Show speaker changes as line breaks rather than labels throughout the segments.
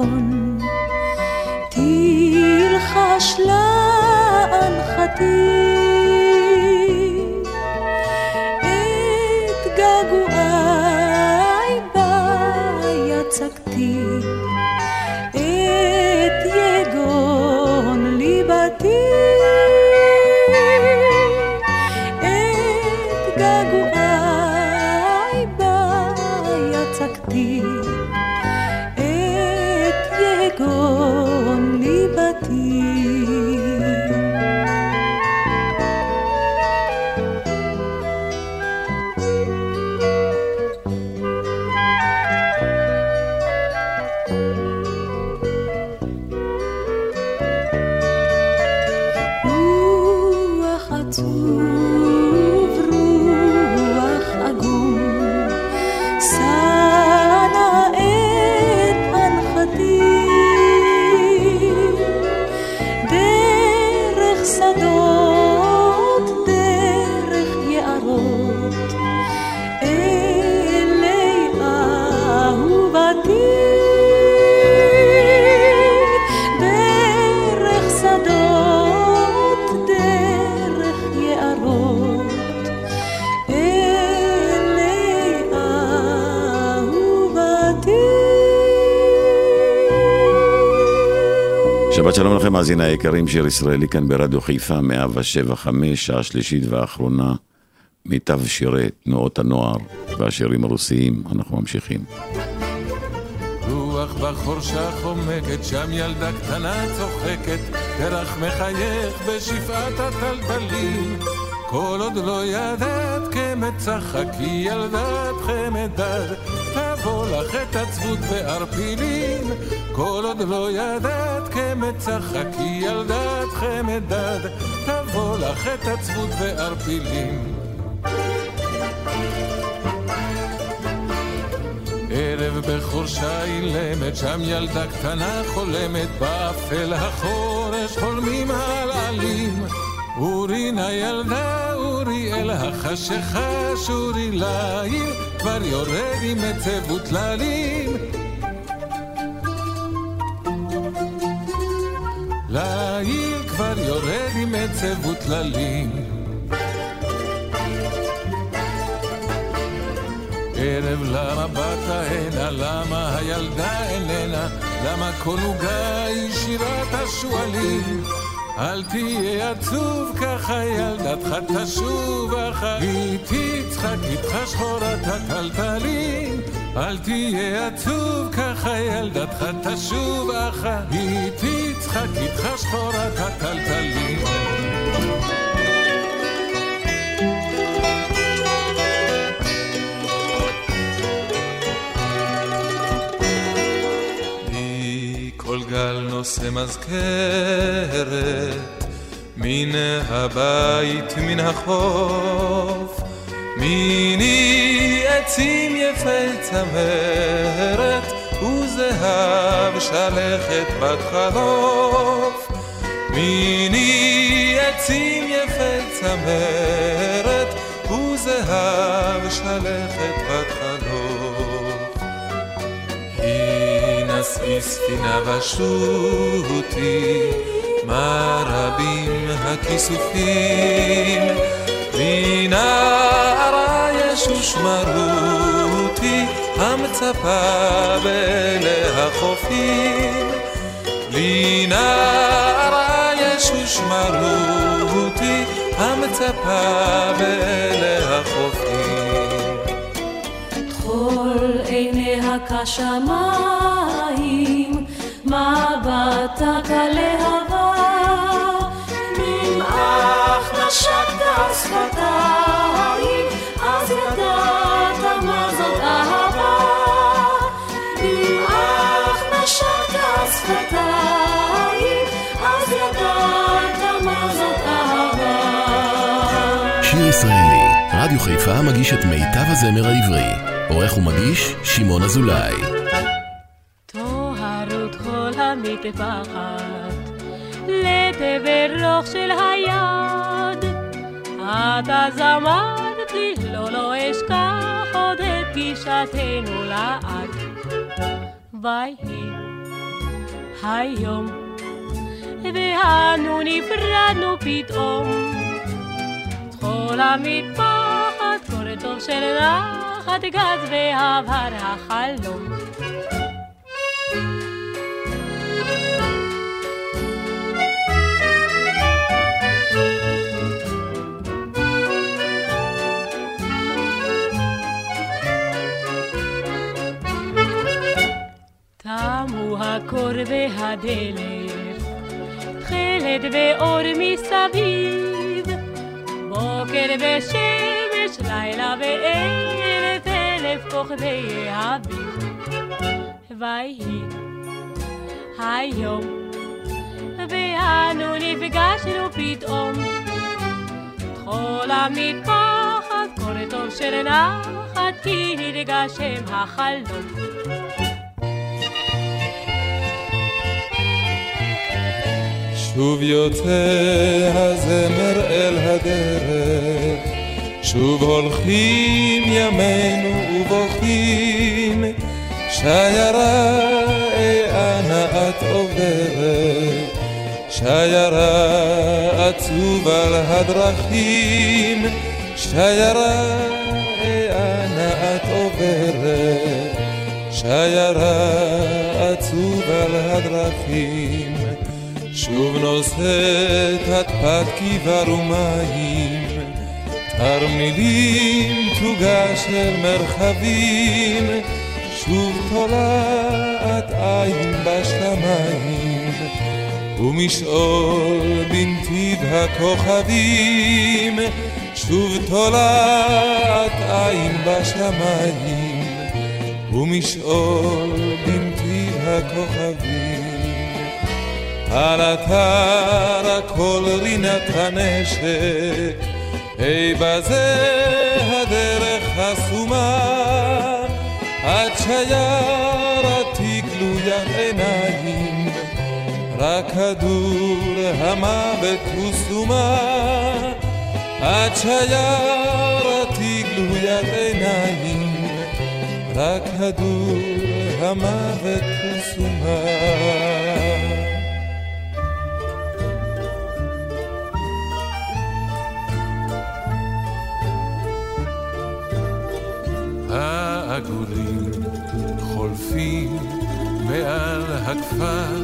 החלון, תלחש לאנחתי.
לכם, מאזיני היקרים, שיר ישראלי כאן ברדיו חיפה, 175, שעה שלישית ואחרונה, מיטב שירי תנועות הנוער והשירים הרוסיים, אנחנו ממשיכים.
רוח בחורשה חומקת, שם ילדה קטנה צוחקת, פרח מחייך בשפעת הטלטלים. כל עוד לא ידעת כמצחקי ילדת חמדד, תבוא לך את עצבות וערפילים. כל עוד לא ידעת כמצחקי ילדת חמדד, תבוא לך את עצבות וערפילים. ערב בחורשה אילמת, שם ילדה קטנה חולמת, באפל החורש חולמים על עלים. אורי נא ילדה, אורי אל החשיכה, שורי לעיר, כבר יורד עם עצב וטללים. לעיר כבר יורד עם עצב וטללים. ערב למה באת הנה, למה הילדה איננה, למה כל עוגה היא שירת השועלים. אל תהיה עצוב ככה ילדתך תשוב אחר, היא תצחק איתך שחורת הטלטלים. אל תהיה עצוב ככה ילדתך תשוב אחר, היא תצחק איתך שחורת הטלטלים. נעשה מזכרת מן הבית מן החוף. מיני עצים יפי צמרת וזהב שלכת בת חלוף. מיני עצים יפי צמרת וזהב שלכת בת חלוף היא נשאי ספינה ושוטי מה רבים הכיסופים? מנערה ישוש מרותי המצפה בין החופים. לנערה ישוש מרותי המצפה בין החופים
עיניה כשמיים מבטה כלהבה נמעך נשקת שפתיים אז ידעת מה זאת אהבה. נמעך נשקת שפתיים אז ידעת מה זאת אהבה.
שיר ישראלי, רדיו חיפה מגיש את מיטב הזמר העברי. עורך ומגיש, שמעון אזולאי.
טוהרות כל המטפחת, לתבל רוך של היד. את אז לי, לא, לא אשכח עוד את פגישתנו לעד. ויהי היום, ואנו נפרדנו פתאום. כל המטפחת, קורא טוב של נחת גז ועבר החלום. תמו הקור והדלת, תכלת ואור מסביב, בוקר ושמש, לילה ואלף אלף כוכבי האביב. ויהי היום, ואנו נפגשנו פתאום, טחול המטפחת, קורא טוב של נחת, כי נתגשם החלום.
שוב יוצא הזמר אל הדרך, שוב הולכים ימינו ובוכים, שיירה אנה את עוברת, שיירה עצוב על הדרכים, שיירה אנה את עוברת, שיירה עצוב על הדרכים. שוב נושאת את פת כבר ומים, תרמילים תוגה של מרחבים, שוב תולעת עין בשמיים, ומשעול בנתיב הכוכבים, שוב תולעת עין בשמיים, ומשעול בנתיב הכוכבים. על אתר הכל רינת הנשק, היי בזה הדרך חסומה, עד שיירתי גלוית עיניים, רק כדור המוות הוא סומה, עד שיירתי גלוית עיניים, רק כדור המוות הוא סומה.
חולפים מעל הכפר,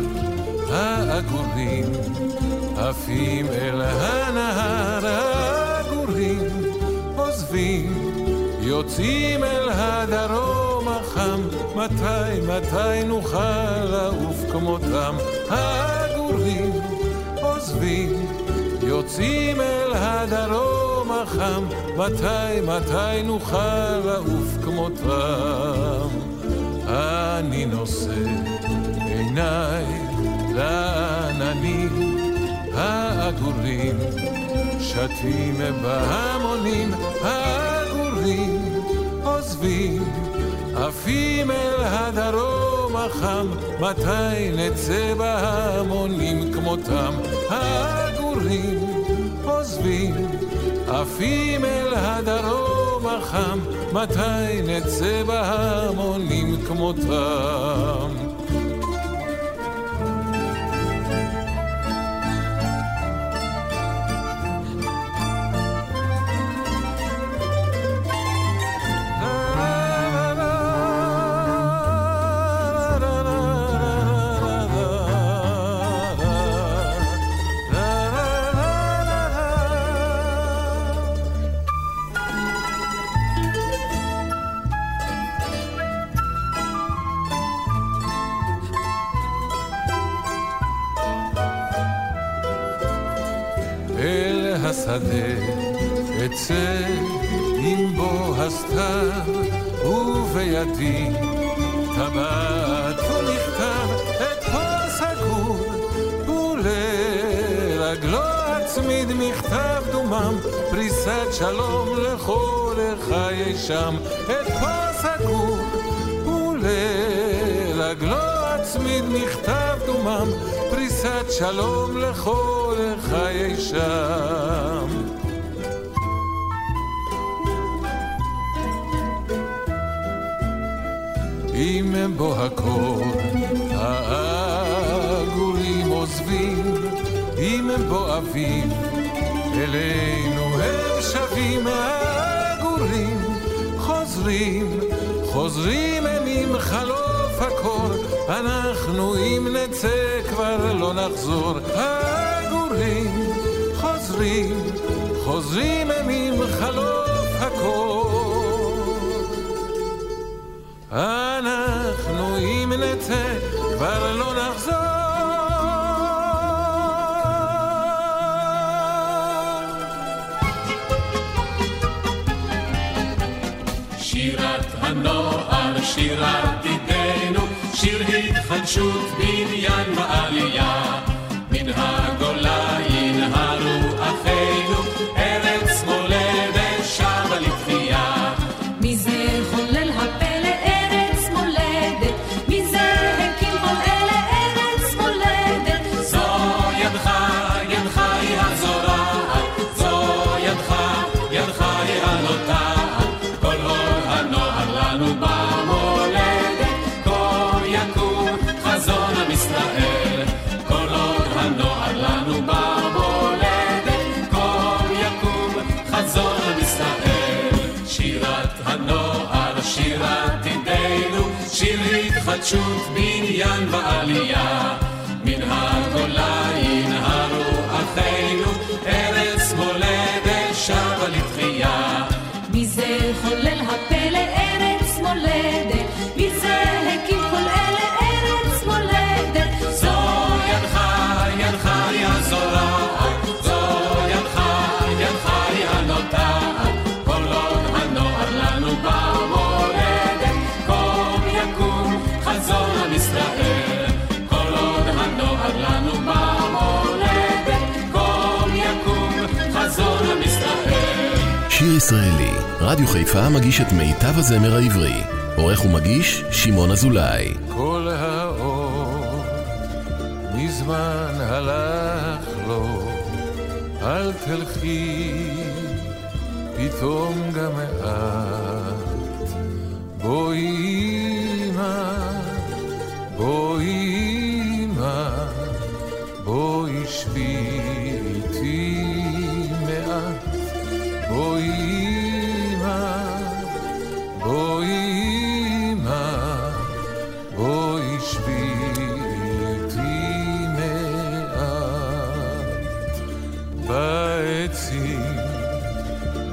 העגולים עפים אל הנהר, העגולים עוזבים, יוצאים אל הדרום החם, מתי, מתי נוכל לעוף כמותם, העגולים עוזבים, יוצאים אל הדרום החם, מתי, מתי נוכל לעוף כמותם? אני נושא עיניי
לעננים העגורים, שתים בהמונים העגורים, עוזבים, עפים אל הדרום החם, מתי נצא בהמונים כמותם? העגורים, עוזבים, עפים אל הדרום החם, מתי נצא בהמונים כמותם. השדה, אצא עם בו הסתיו, ובידי טבעת ומכתב, את כל סגור, ולרגלו אצמיד מכתב דומם, פריסת שלום לכל חיי שם, את כל סגור, ולרגלו אצמיד מכתב דומם, פריסת שלום לכל חיי שם. אם בו הכל העגורים עוזבים, אם בו אביב אלינו הם שבים העגורים, חוזרים, חוזרים הם עם חלוף הקור, אנחנו אם נצא כבר לא נחזור. העגורים חוזרים, חוזרים הם עם חלוף הקור. אנחנו אם נצא כבר לא נחזור.
הנוער, שירת עידנו, שיר התחדשות, בניין ועלייה. התחדשות, בניין ועלייה. מן הגולה
ישראלי, רדיו חיפה מגיש את מיטב הזמר העברי. עורך ומגיש, שמעון אזולאי.
כל האור מזמן הלך לו, אל תלכי פתאום גם את.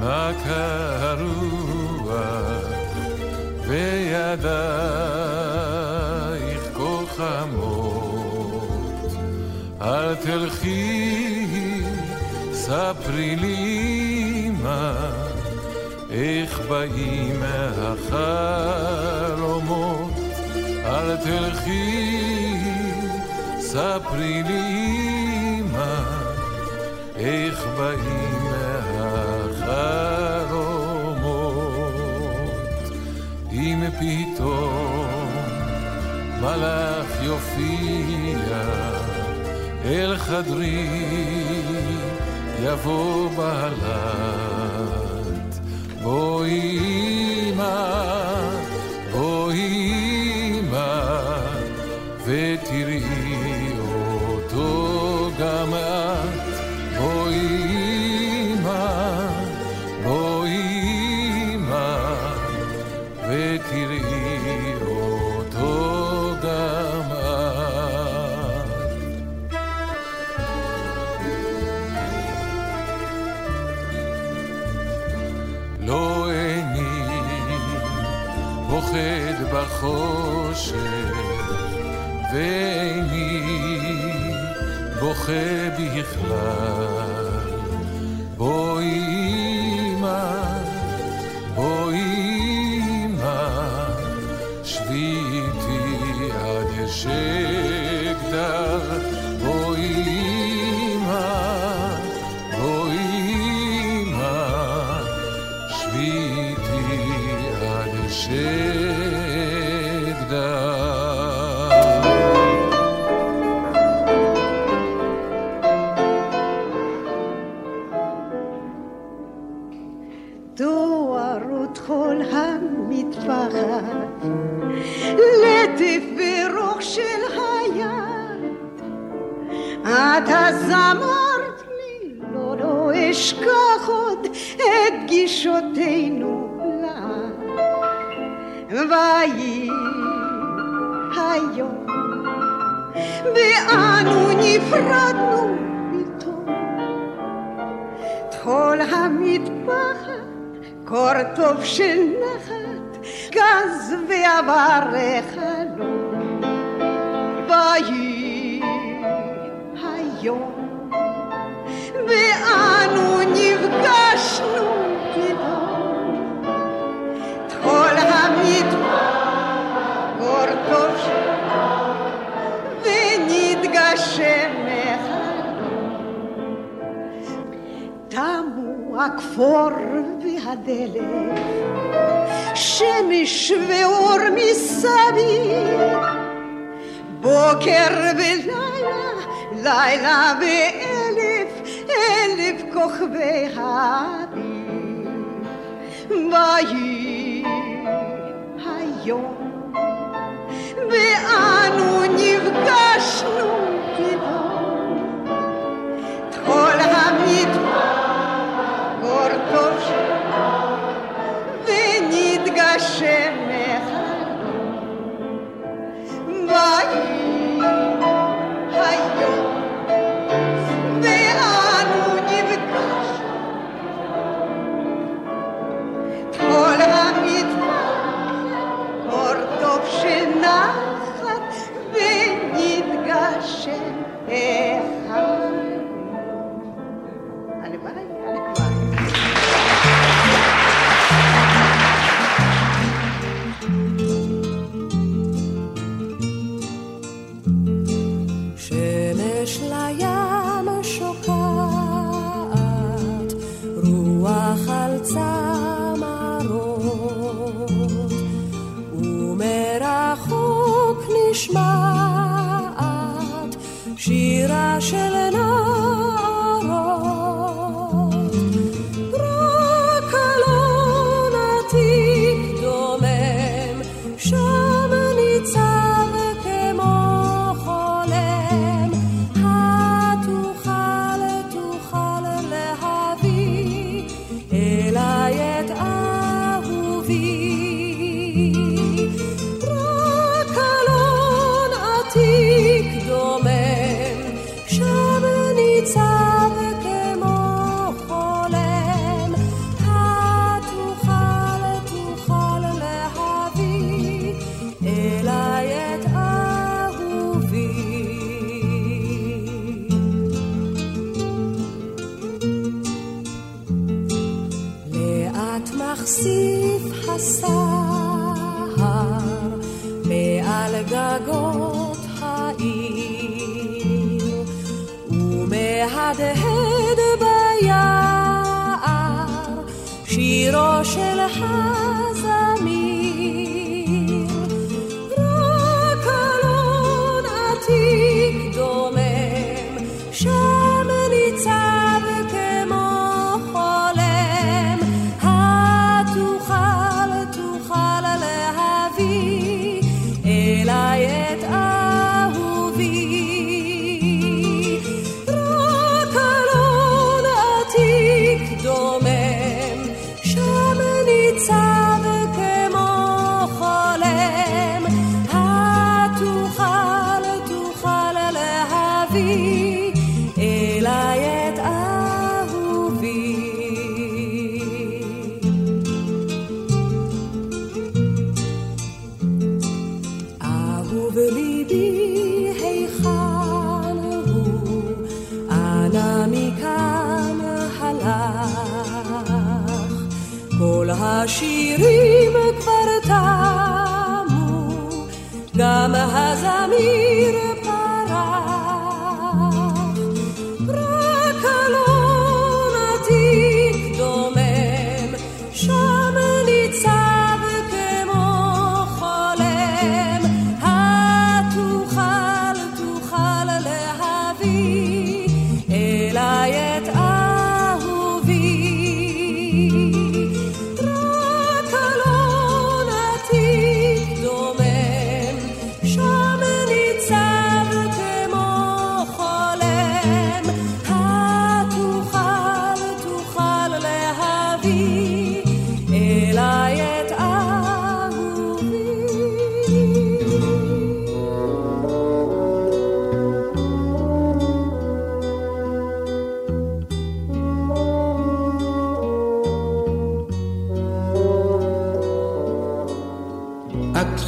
הקרוע וידייך כה חמות. אל תלכי, ספרי לי מה, איך באים החלומות. אל תלכי, ספרי לי מה, איך באים ופתאום מלאך יופיע אל חדרי, יבוא בלט, בואי אמא ואיני בוכה בכלל. בואי אמא, בואי אמא, שבי איתי עד שאגדל. בואי אמא, בואי אמא, שבי איתי עד
שאגדל. הכפור והדלת, שמש ואור מסביב, בוקר ולילה, לילה ואלף, אלף כוכבי האביב. ויהי היום, ואנו נ... share. של
חזמיר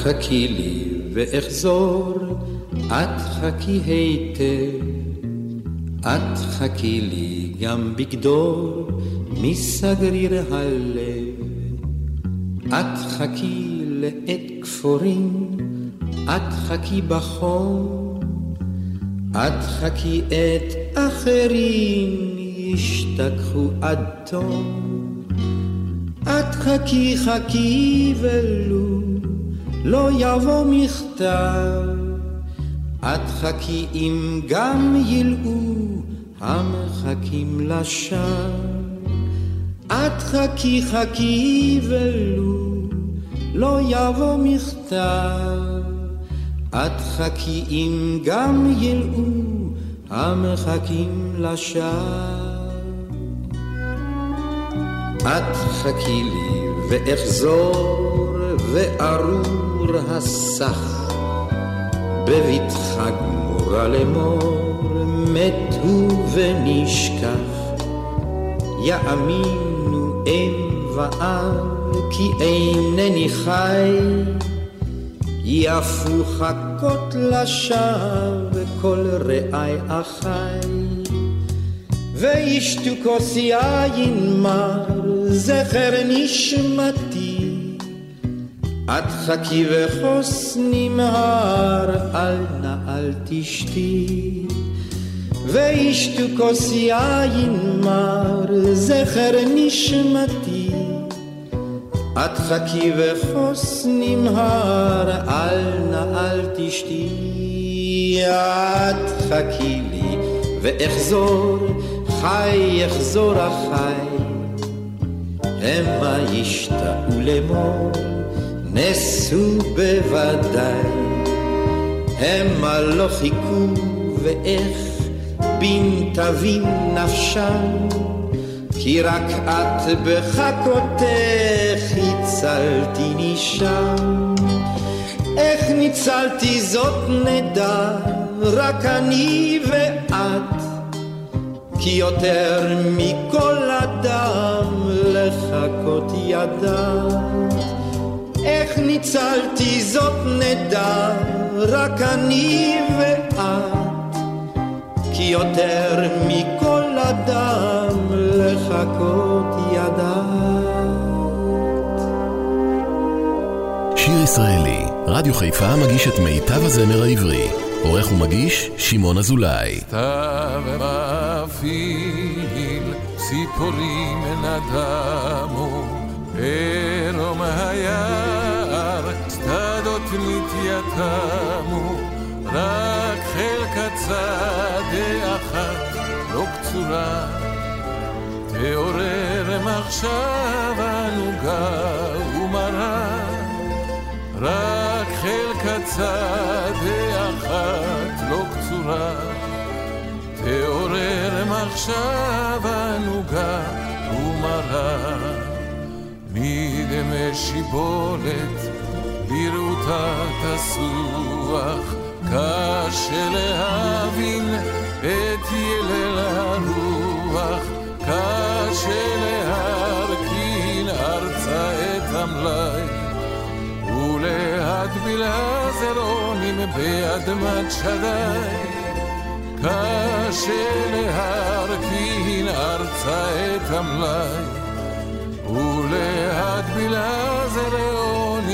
חכי לי ואחזור, את חכי היטב. את חכי לי גם בגדור מסגריר הלב. את חכי לעת כפורים, את חכי בחום. את חכי את אחרים ישתכחו עד תום. את חכי חכי ולו לא יבוא מכתב. את חכי אם גם ילאו המחכים לשווא. את חכי חכי ולו לא יבוא מכתב. את חכי אם גם ילאו המחכים לשווא. את חכי לי ואחזור וארור הסך בבטחה גמורה לאמור מת הוא ונשכח. יאמינו אם ואב כי אינני חי. יפו חכות לשווא כל רעי אחי. וישתו כוס יין מר זכר נשמתי את חכי וכוס נמהר אל נא אל תשתי וישתו כוס יין מר זכר נשמתי את חכי וכוס נמהר אל נא אל תשתי את חכי לי ואחזור חי יחזור החי המה ישתאו לאמור נסו בוודאי. המה לא חיכו ואיך בין תבין נפשם? כי רק את בחכותך הצלתי נשם. איך ניצלתי זאת נדע רק אני ואת. כי יותר מכל אדם לחכות ידעת איך ניצלתי זאת נדע רק אני ואת כי יותר מכל אדם לחכות ידעת
שיר ישראלי, רדיו חיפה מגיש את מיטב הזמר העברי. עורך ומגיש, שמעון אזולאי.
סתיו מפעיל, ציפורים נדמו, ערום שדות נתייתמו, רק חלקת שדה אחת לא קצורה, תעורר מחשבה נוגה ומרה. רק חלקת שדה אחת לא קצורה, תעורר מחשבה נוגה ומרה. מדמי שיבולת לרעותה תסוח, קשה להבין את ילל הרוח, קשה להרכין ארצה את המלאי. ולהטביל הזרעונים באדמת שדי. קשה להרכין ארצה את המלאי, ולהטביל הזרעונים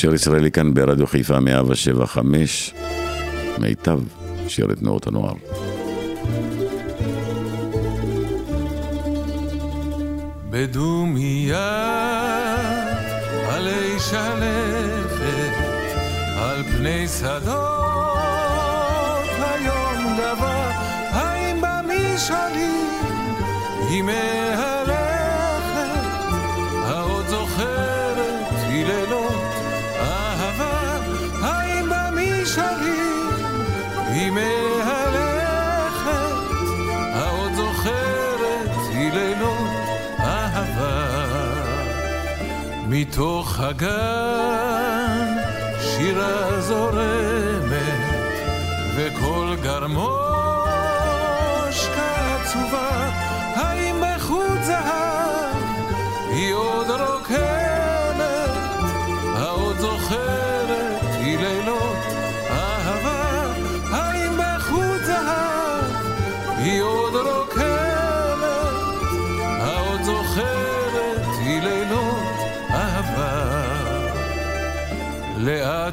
שיר ישראלי כאן ברדיו חיפה 175, מיטב שיר את תנועות הנוער.
בדומיה עלי שלכת על פני שדות היום גבה האם במשעלים היא היא מהלכת העוד זוכרת היא לילות אהבה. מתוך הגן שירה זורמת וקול גרמושקה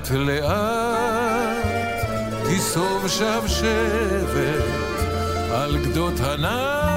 לאט לאט תיסוב שבשבת על גדות הנער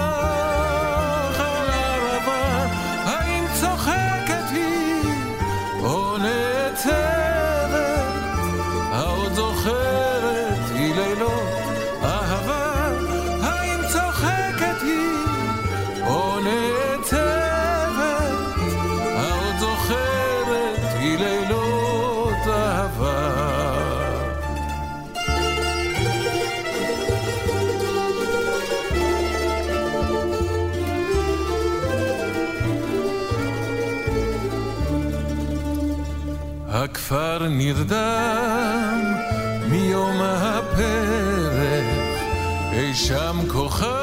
כבר נרדם מיום הפרק, אי שם כוכב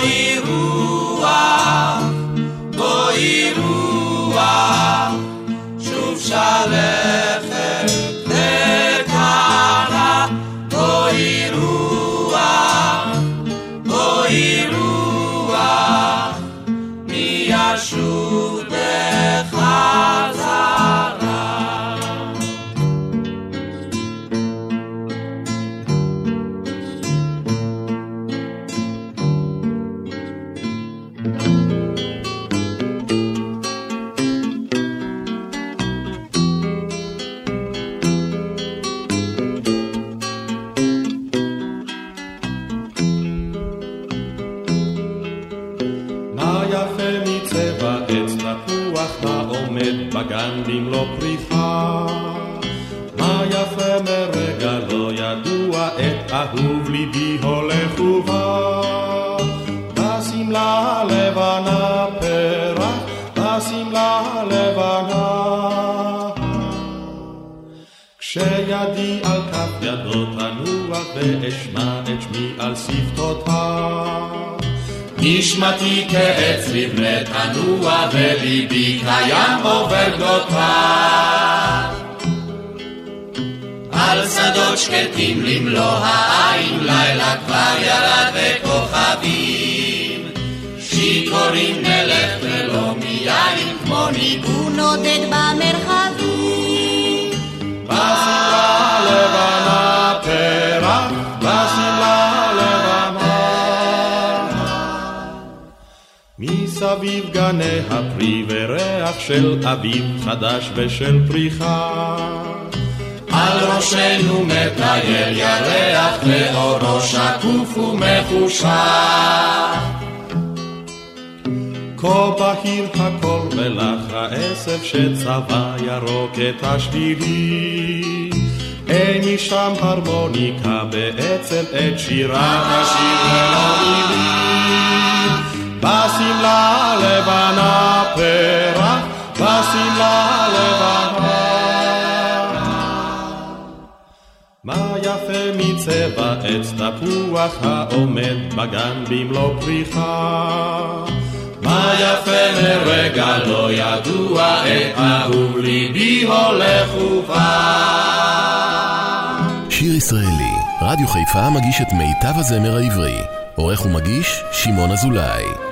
Roy ואשמע את שמי על שפתותיו.
נשמתי כעץ לבנה תנוע וליבי קיים עובר גדותיו. על שדות שקטים למלוא העין לילה כבר ירד וכוכבים. שיכורים נלך ולא מיין כמו ניגון עודד במרחבים.
בסדרה לבד סביב גני הפרי וריח של אביב חדש ושל פריחה.
על ראשנו מטייל ירח לאורו שקוף ומחושה.
כה בהיר הכל מלח העשב שצבע ירוק את השבילים. אין משם הרמוניקה בעצם את שירה השיר ולא מילים. בשמלה לבנה פרח, בשמלה לבנה. מה יפה מצבע עץ תפוח העומד בגן במלוא פריחה.
מה יפה מרגע לא ידוע, את אהוב ליבי הולך ובא.
שיר ישראלי, רדיו חיפה מגיש את מיטב הזמר העברי. עורך ומגיש, שמעון אזולאי.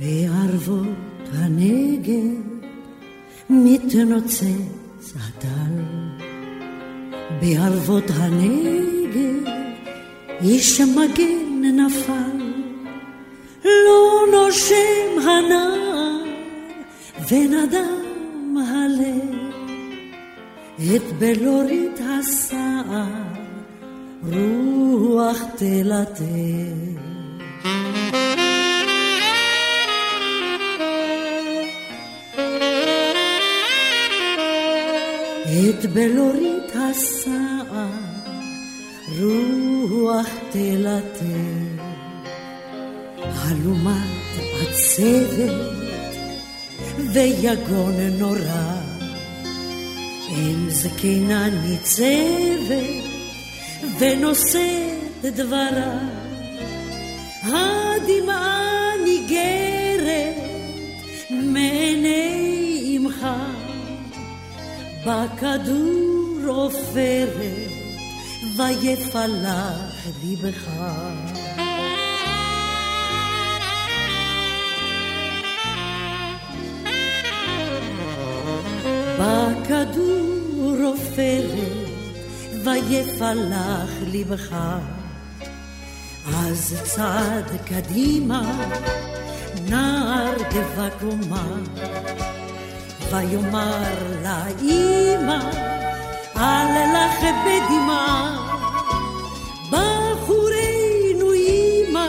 בערבות הנגב מתנוצץ הטל, בערבות הנגב איש מגן נפל, לא נושם הנער ונדם הלב, את בלורית הסער רוח תלטף. את בלורית הסער רוח תלטף, אלומת עצבת ויגון נורא, אם זקנה ניצבת ונושאת דברה, הדמעה ניגרת מעיני אמך. בכדור עופרת, ויפלח ליבך. בכדור עופרת, ויפלח ליבך. אז צעד קדימה, נער דבקומה. ויאמר לאמא, אל לך בדמעה, בחורנו אמא,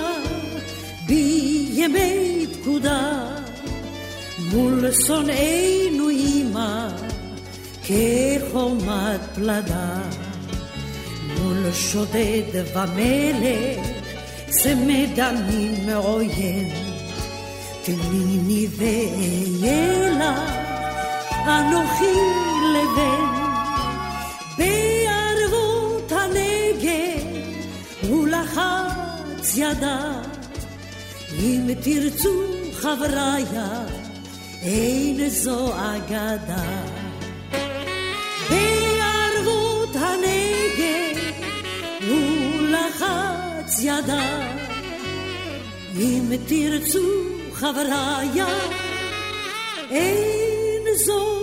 בימי פקודה, מול שונאינו אמא, כחומת פלדה, מול שודד ומלך, צמא דמים מעוין, תליני ואהיה לך. אנוכי לבן בערבות הנגב הוא לחץ ידה אם תרצו חבריה אין זו אגדה. בערבות הנגב הוא לחץ ידה אם תרצו חבריה אין זו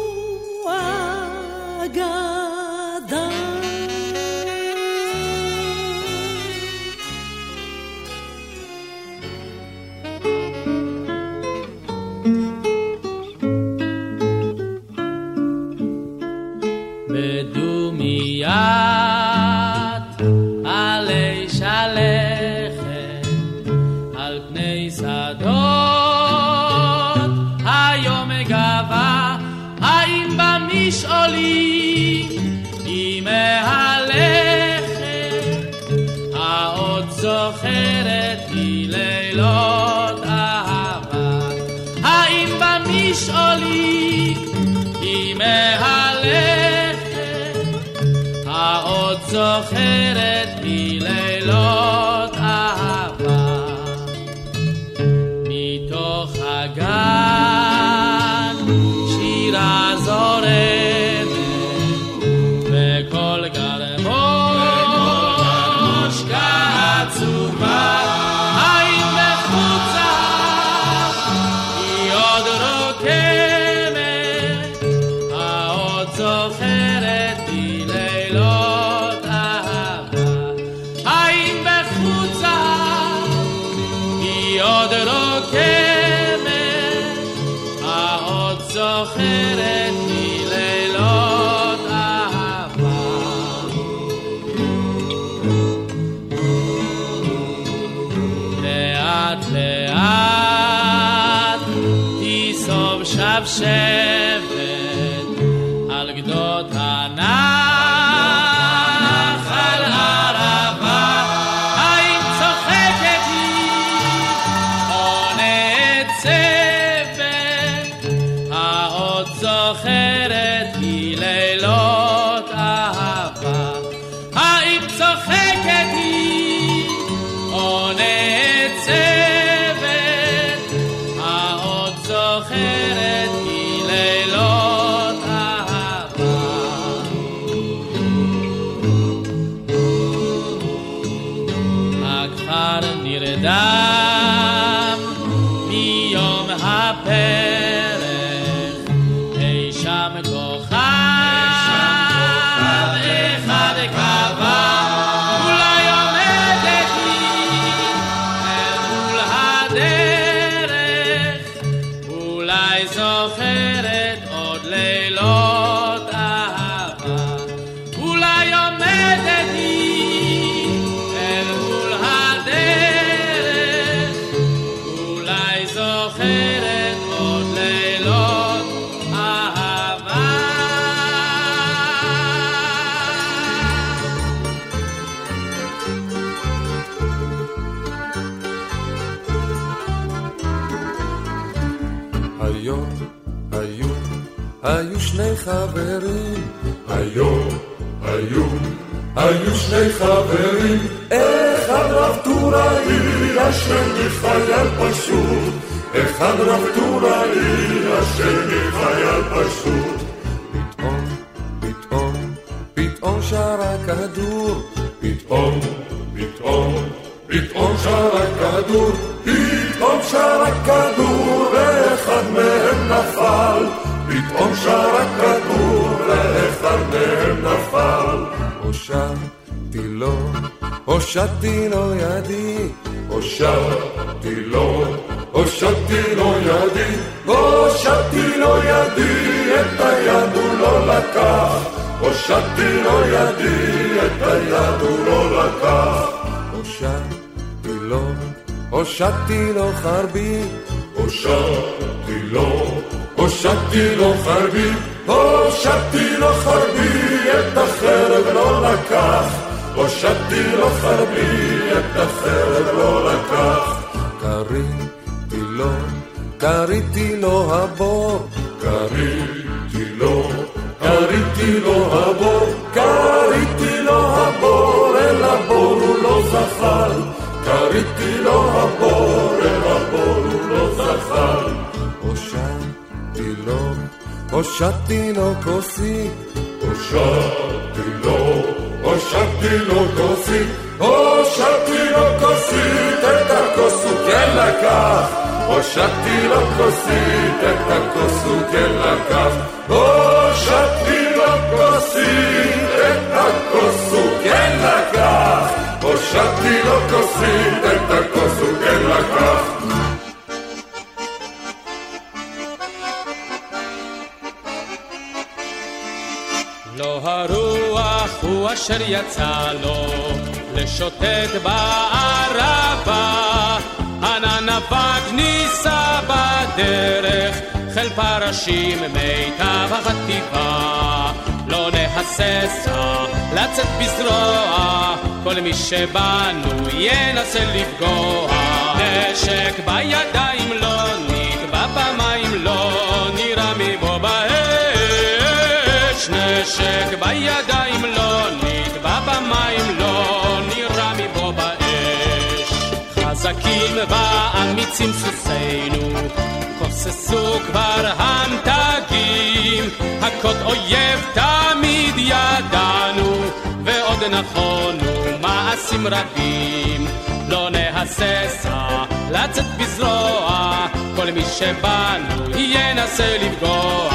היו שני חברים. אחד רב טוראי, השני חייל פשוט. אחד רב טוראי, השני חייל פשוט. פתאום, פתאום, פתאום שר הכדור. פתאום, פתאום, פתאום שר הכדור. פתאום שר הכדור, ואחד מהם נפל. פתאום שר הכדור, לו, הושעתי לו ידי. הושעתי לו, הושעתי לו ידי. הושעתי לו ידי, את היד הוא לא לקח. הושעתי לו ידי, את היד הוא לא לקח. הושעתי לו, הושעתי לו חרבי. הושעתי לו, הושעתי לו חרבי. הושעתי לו חרבי, את החרב לא לקח. הושעתי לו חרבי, את החרב לא לקח. קריתי לו, קריתי לו הבור. קריתי לו, קריתי לו הבור. קריתי לו הבור, אל הבור הוא לא זחל. קריתי לו הבור, אל הבור הוא לא זחל. הושעתי לו, הושעתי לו כוסית. הושעתי לו, הושעתי לו כוסית. הושעתי לו כוסית, את הכוס הוא כן לקח. הושעתי לו כוסית, את הכוס הוא כן לקח. הושעתי לו כוסית, את הכוס הוא כן לקח. הושעתי לו כוסית, את הכוס הוא כן לקח.
לא הרוח הוא אשר יצא לו לשוטט בערבה. ענן אבק נישא בדרך, חיל פרשים מיטב החטיבה. לא נהססה לצאת בזרוע, כל מי שבנו ינסה לפגוע. נשק בידיים לא נתבע במים, לא נראה ואמיצים סוסינו, כוססו כבר המתגים, הכות אויב תמיד ידענו, ועוד נכונו מעשים רבים. לא נהססה לצאת בזרוע, כל מי שבנו ינסה לפגוע.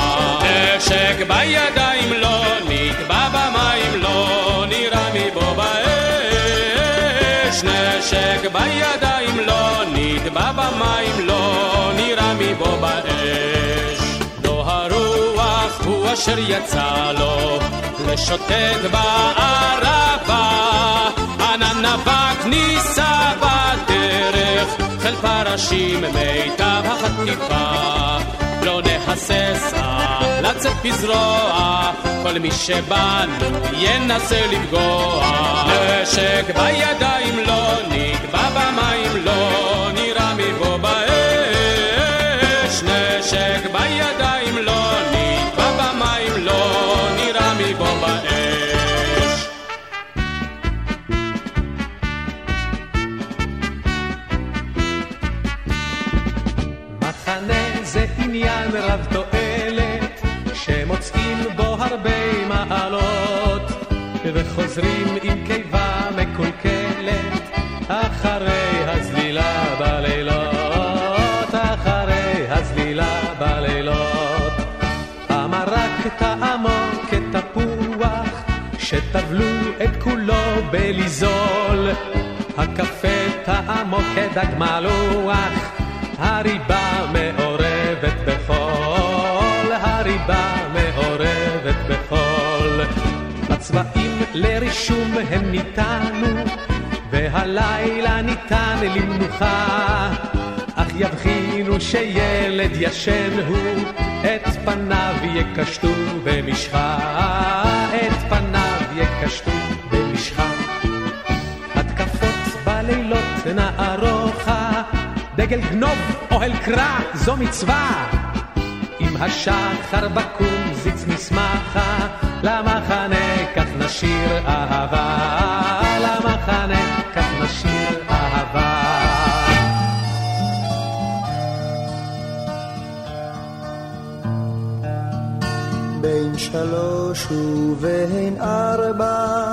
נשק בידיים לא נקבע במים, לא נראה מבוא באש. נשק בידיים נטבע במים, לא נראה מבוא באש. לא הרוח אשר יצא לו לשוטט בערבה, ענן אבק נישא בדרך, חיל פרשים מיטב החטיפה. לא נהססה לצאת בזרוע, כל מי שבנו ינסה לפגוע. נשק בידיים לא נקבע במים לא נשק בידיים לא נקבע במים לא נראה מבוא באש.
מחנה זה עניין רב תועלת, שמוצאים בו הרבה מעלות, וחוזרים עם קיבה מקולקלת, אחרי שטבלו את כולו בליזול, הקפה טעמו כדג מלוח, הריבה מעורבת בחול, הריבה מעורבת בחול. הצבעים לרישום הם ניתנו, והלילה ניתן למנוחה. אך יבחינו שילד ישן הוא, את פניו יקשטו פניו יקשטו במשחה. התקפות בלילות נערוכה, דגל גנוב, אוהל קרא, זו מצווה. עם השחר בקום זיץ משמחה, למחנה כך נשיר אהבה, למחנה כך נשיר אהבה.
בין שלוש ובין ארבע.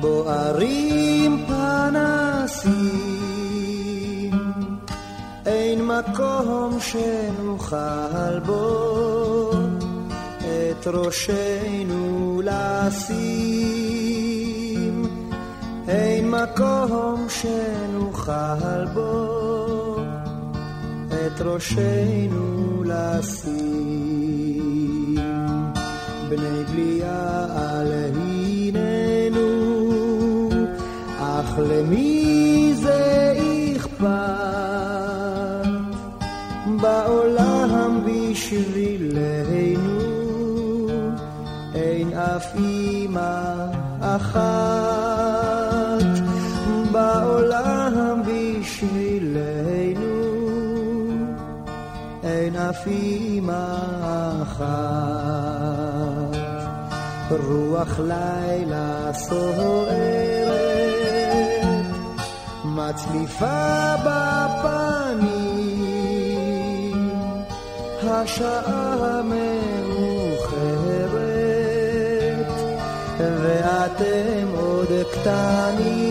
בוערים פנסים. אין מקום שנוכל בו את ראשנו לשים. אין מקום שנוכל בו את ראשנו לשים בני בליעל הננו אך למי זה אכפת? בעולם בשבילנו אין אף אימא אחת. בעולם בשבילנו אין אף אימא אחת רוח לילה סוערת מצליפה בפנים השעה מאוחרת ואתם עוד קטנים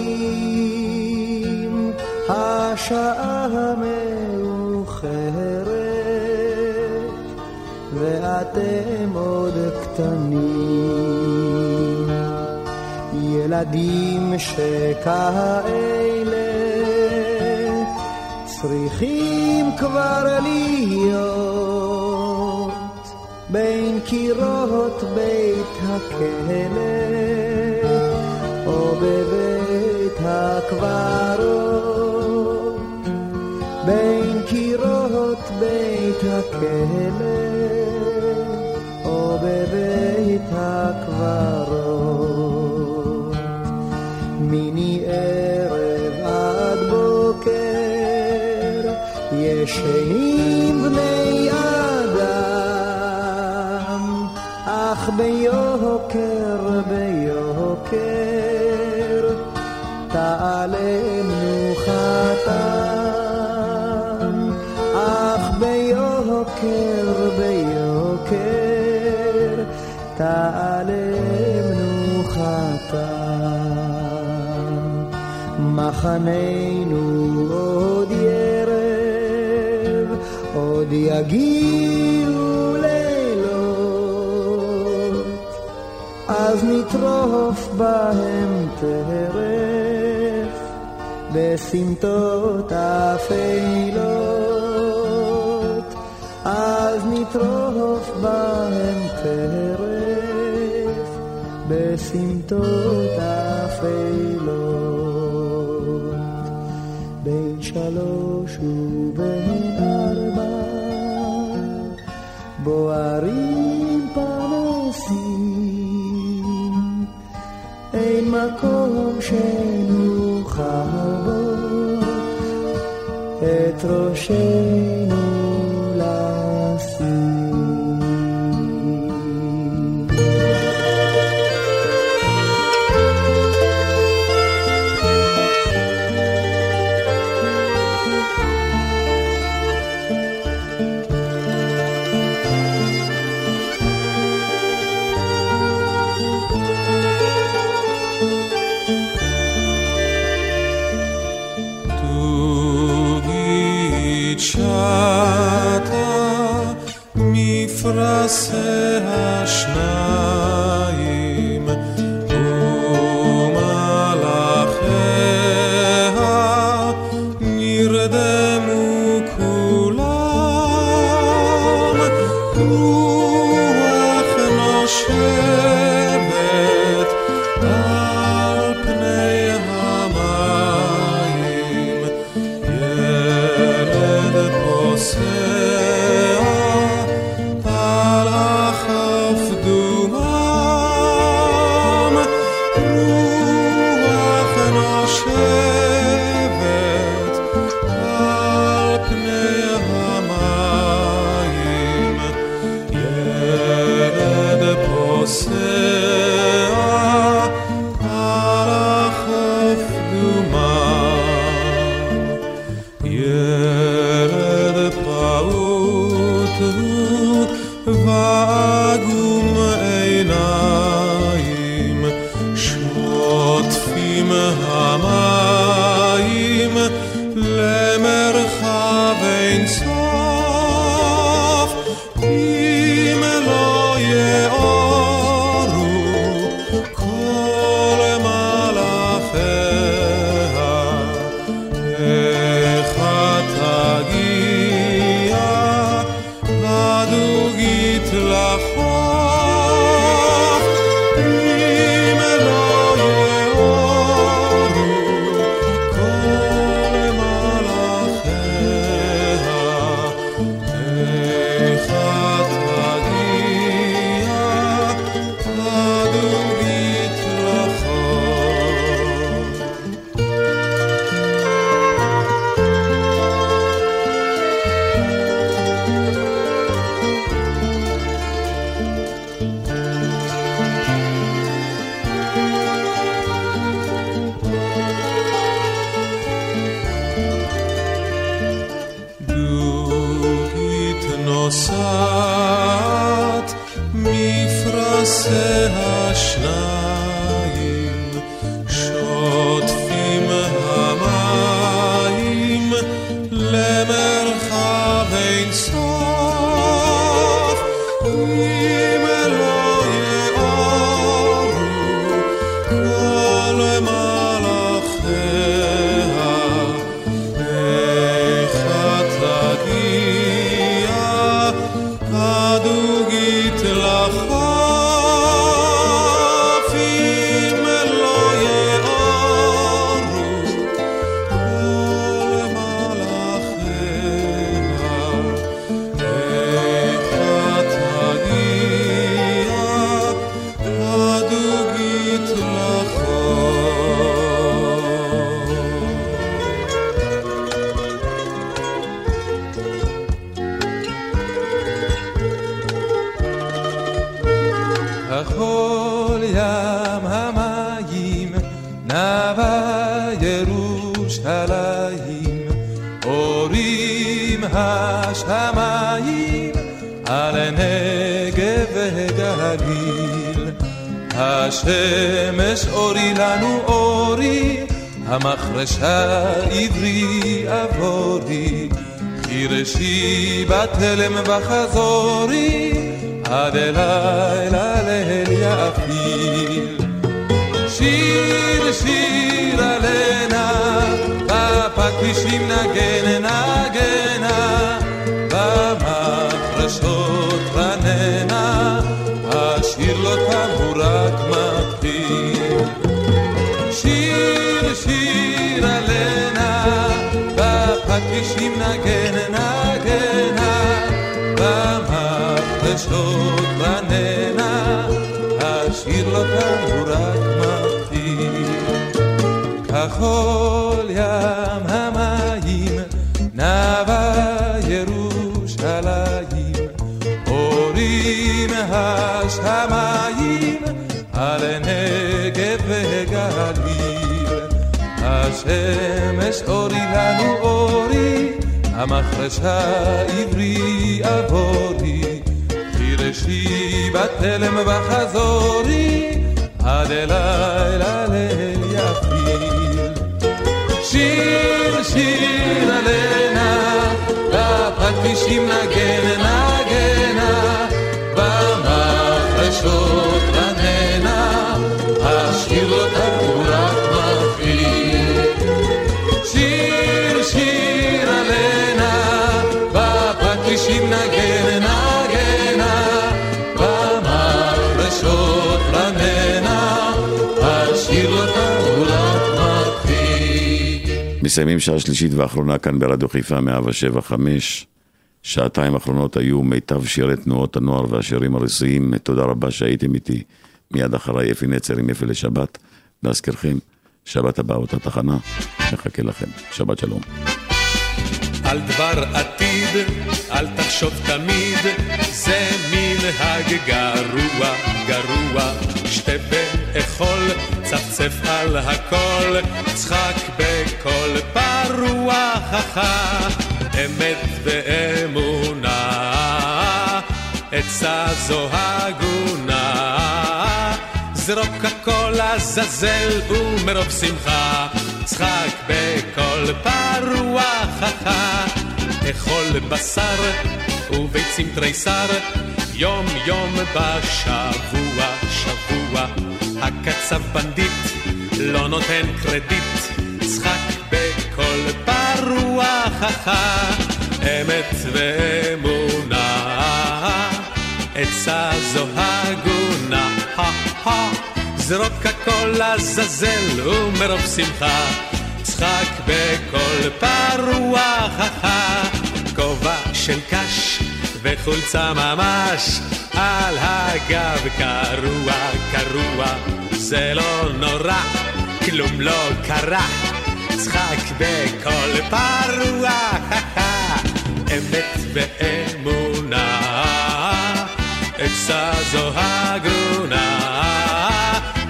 השעה מאוחרת ואתם עוד קטנים. ילדים שכאלה צריכים כבר להיות. בין קירות בית הכלא או בבית הקברות. בין קירות בית הכלא בבית הקברות מיני ערב עד בוקר ישנים בני אדם אך ביוקר תעלה מנוחתם מחננו עוד ירב עוד יגיעו לילות. אז נטרוף בהם טרף בסמטות אפלות
אז נטרוף בהם טרף בסמטות אפלות. בין שלוש ובין ארבע בוערים פנסים, אין מקום שנוכל בו את nascerá. ראשנו
השמש אורי לנו אורי, המחרשה עברי עבורי, חירשי בתלם וחזורי, עד אלילה ליל יפיל. שיר שיר עלנה, בפקדישים נגן
המחרשה עברי עבורי, חירשי בתלם וחזורי, עד אליי ליל יפיל. שיר שיר עלנה, בפטישים נגן נגנה,
מסיימים שעה שלישית ואחרונה כאן ברדיו חיפה 107 5. שעתיים האחרונות היו מיטב שירי תנועות הנוער והשירים הריסיים. תודה רבה שהייתם איתי. מיד אחריי אפי נצר עם אפי לשבת. להזכירכם, שבת הבאה אותה תחנה, מחכה לכם. שבת שלום.
על דבר עתיד, אל תחשוב תמיד, זה מנהג גרוע, גרוע. שתה ואכול, צפצף על הכל, צחק בקול פרוע, חכה, אמת ואמונה, עצה זו הגונה. זרוק הכל לעזאזל ומרוב שמחה, צחק בקול פרוע חכה, אכול בשר וביצים תריסר, יום יום בשבוע, שבוע, הקצב בנדיט לא נותן קרדיט, צחק בקול פרוע חכה, אמת ואמונה. עצה זו הגונה, זרוק הכל לעזאזל ומרוב שמחה, צחק בקול פרוע, כובע של קש וחולצה ממש, על הגב. קרוע, קרוע, זה לא נורא, כלום לא קרה, צחק בקול פרוע, אמת ואמונה. עצה זו הגונה,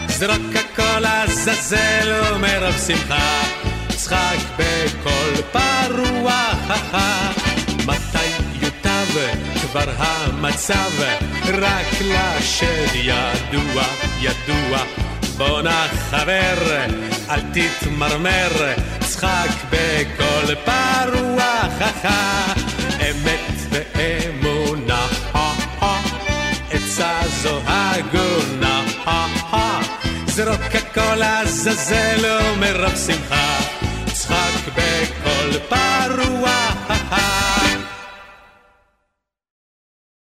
זרוק הכל לעזאזל ומרוב שמחה, צחק בקול פרוע, מתי יוטב כבר המצב, רק לשד ידוע, ידוע. בואנה חבר, אל תתמרמר, צחק בקול פרוע, אמת ואמונה. עצה זו הגונה, זרוק הכל לעזאזל ומרוב שמחה, צחק בקול פרוע,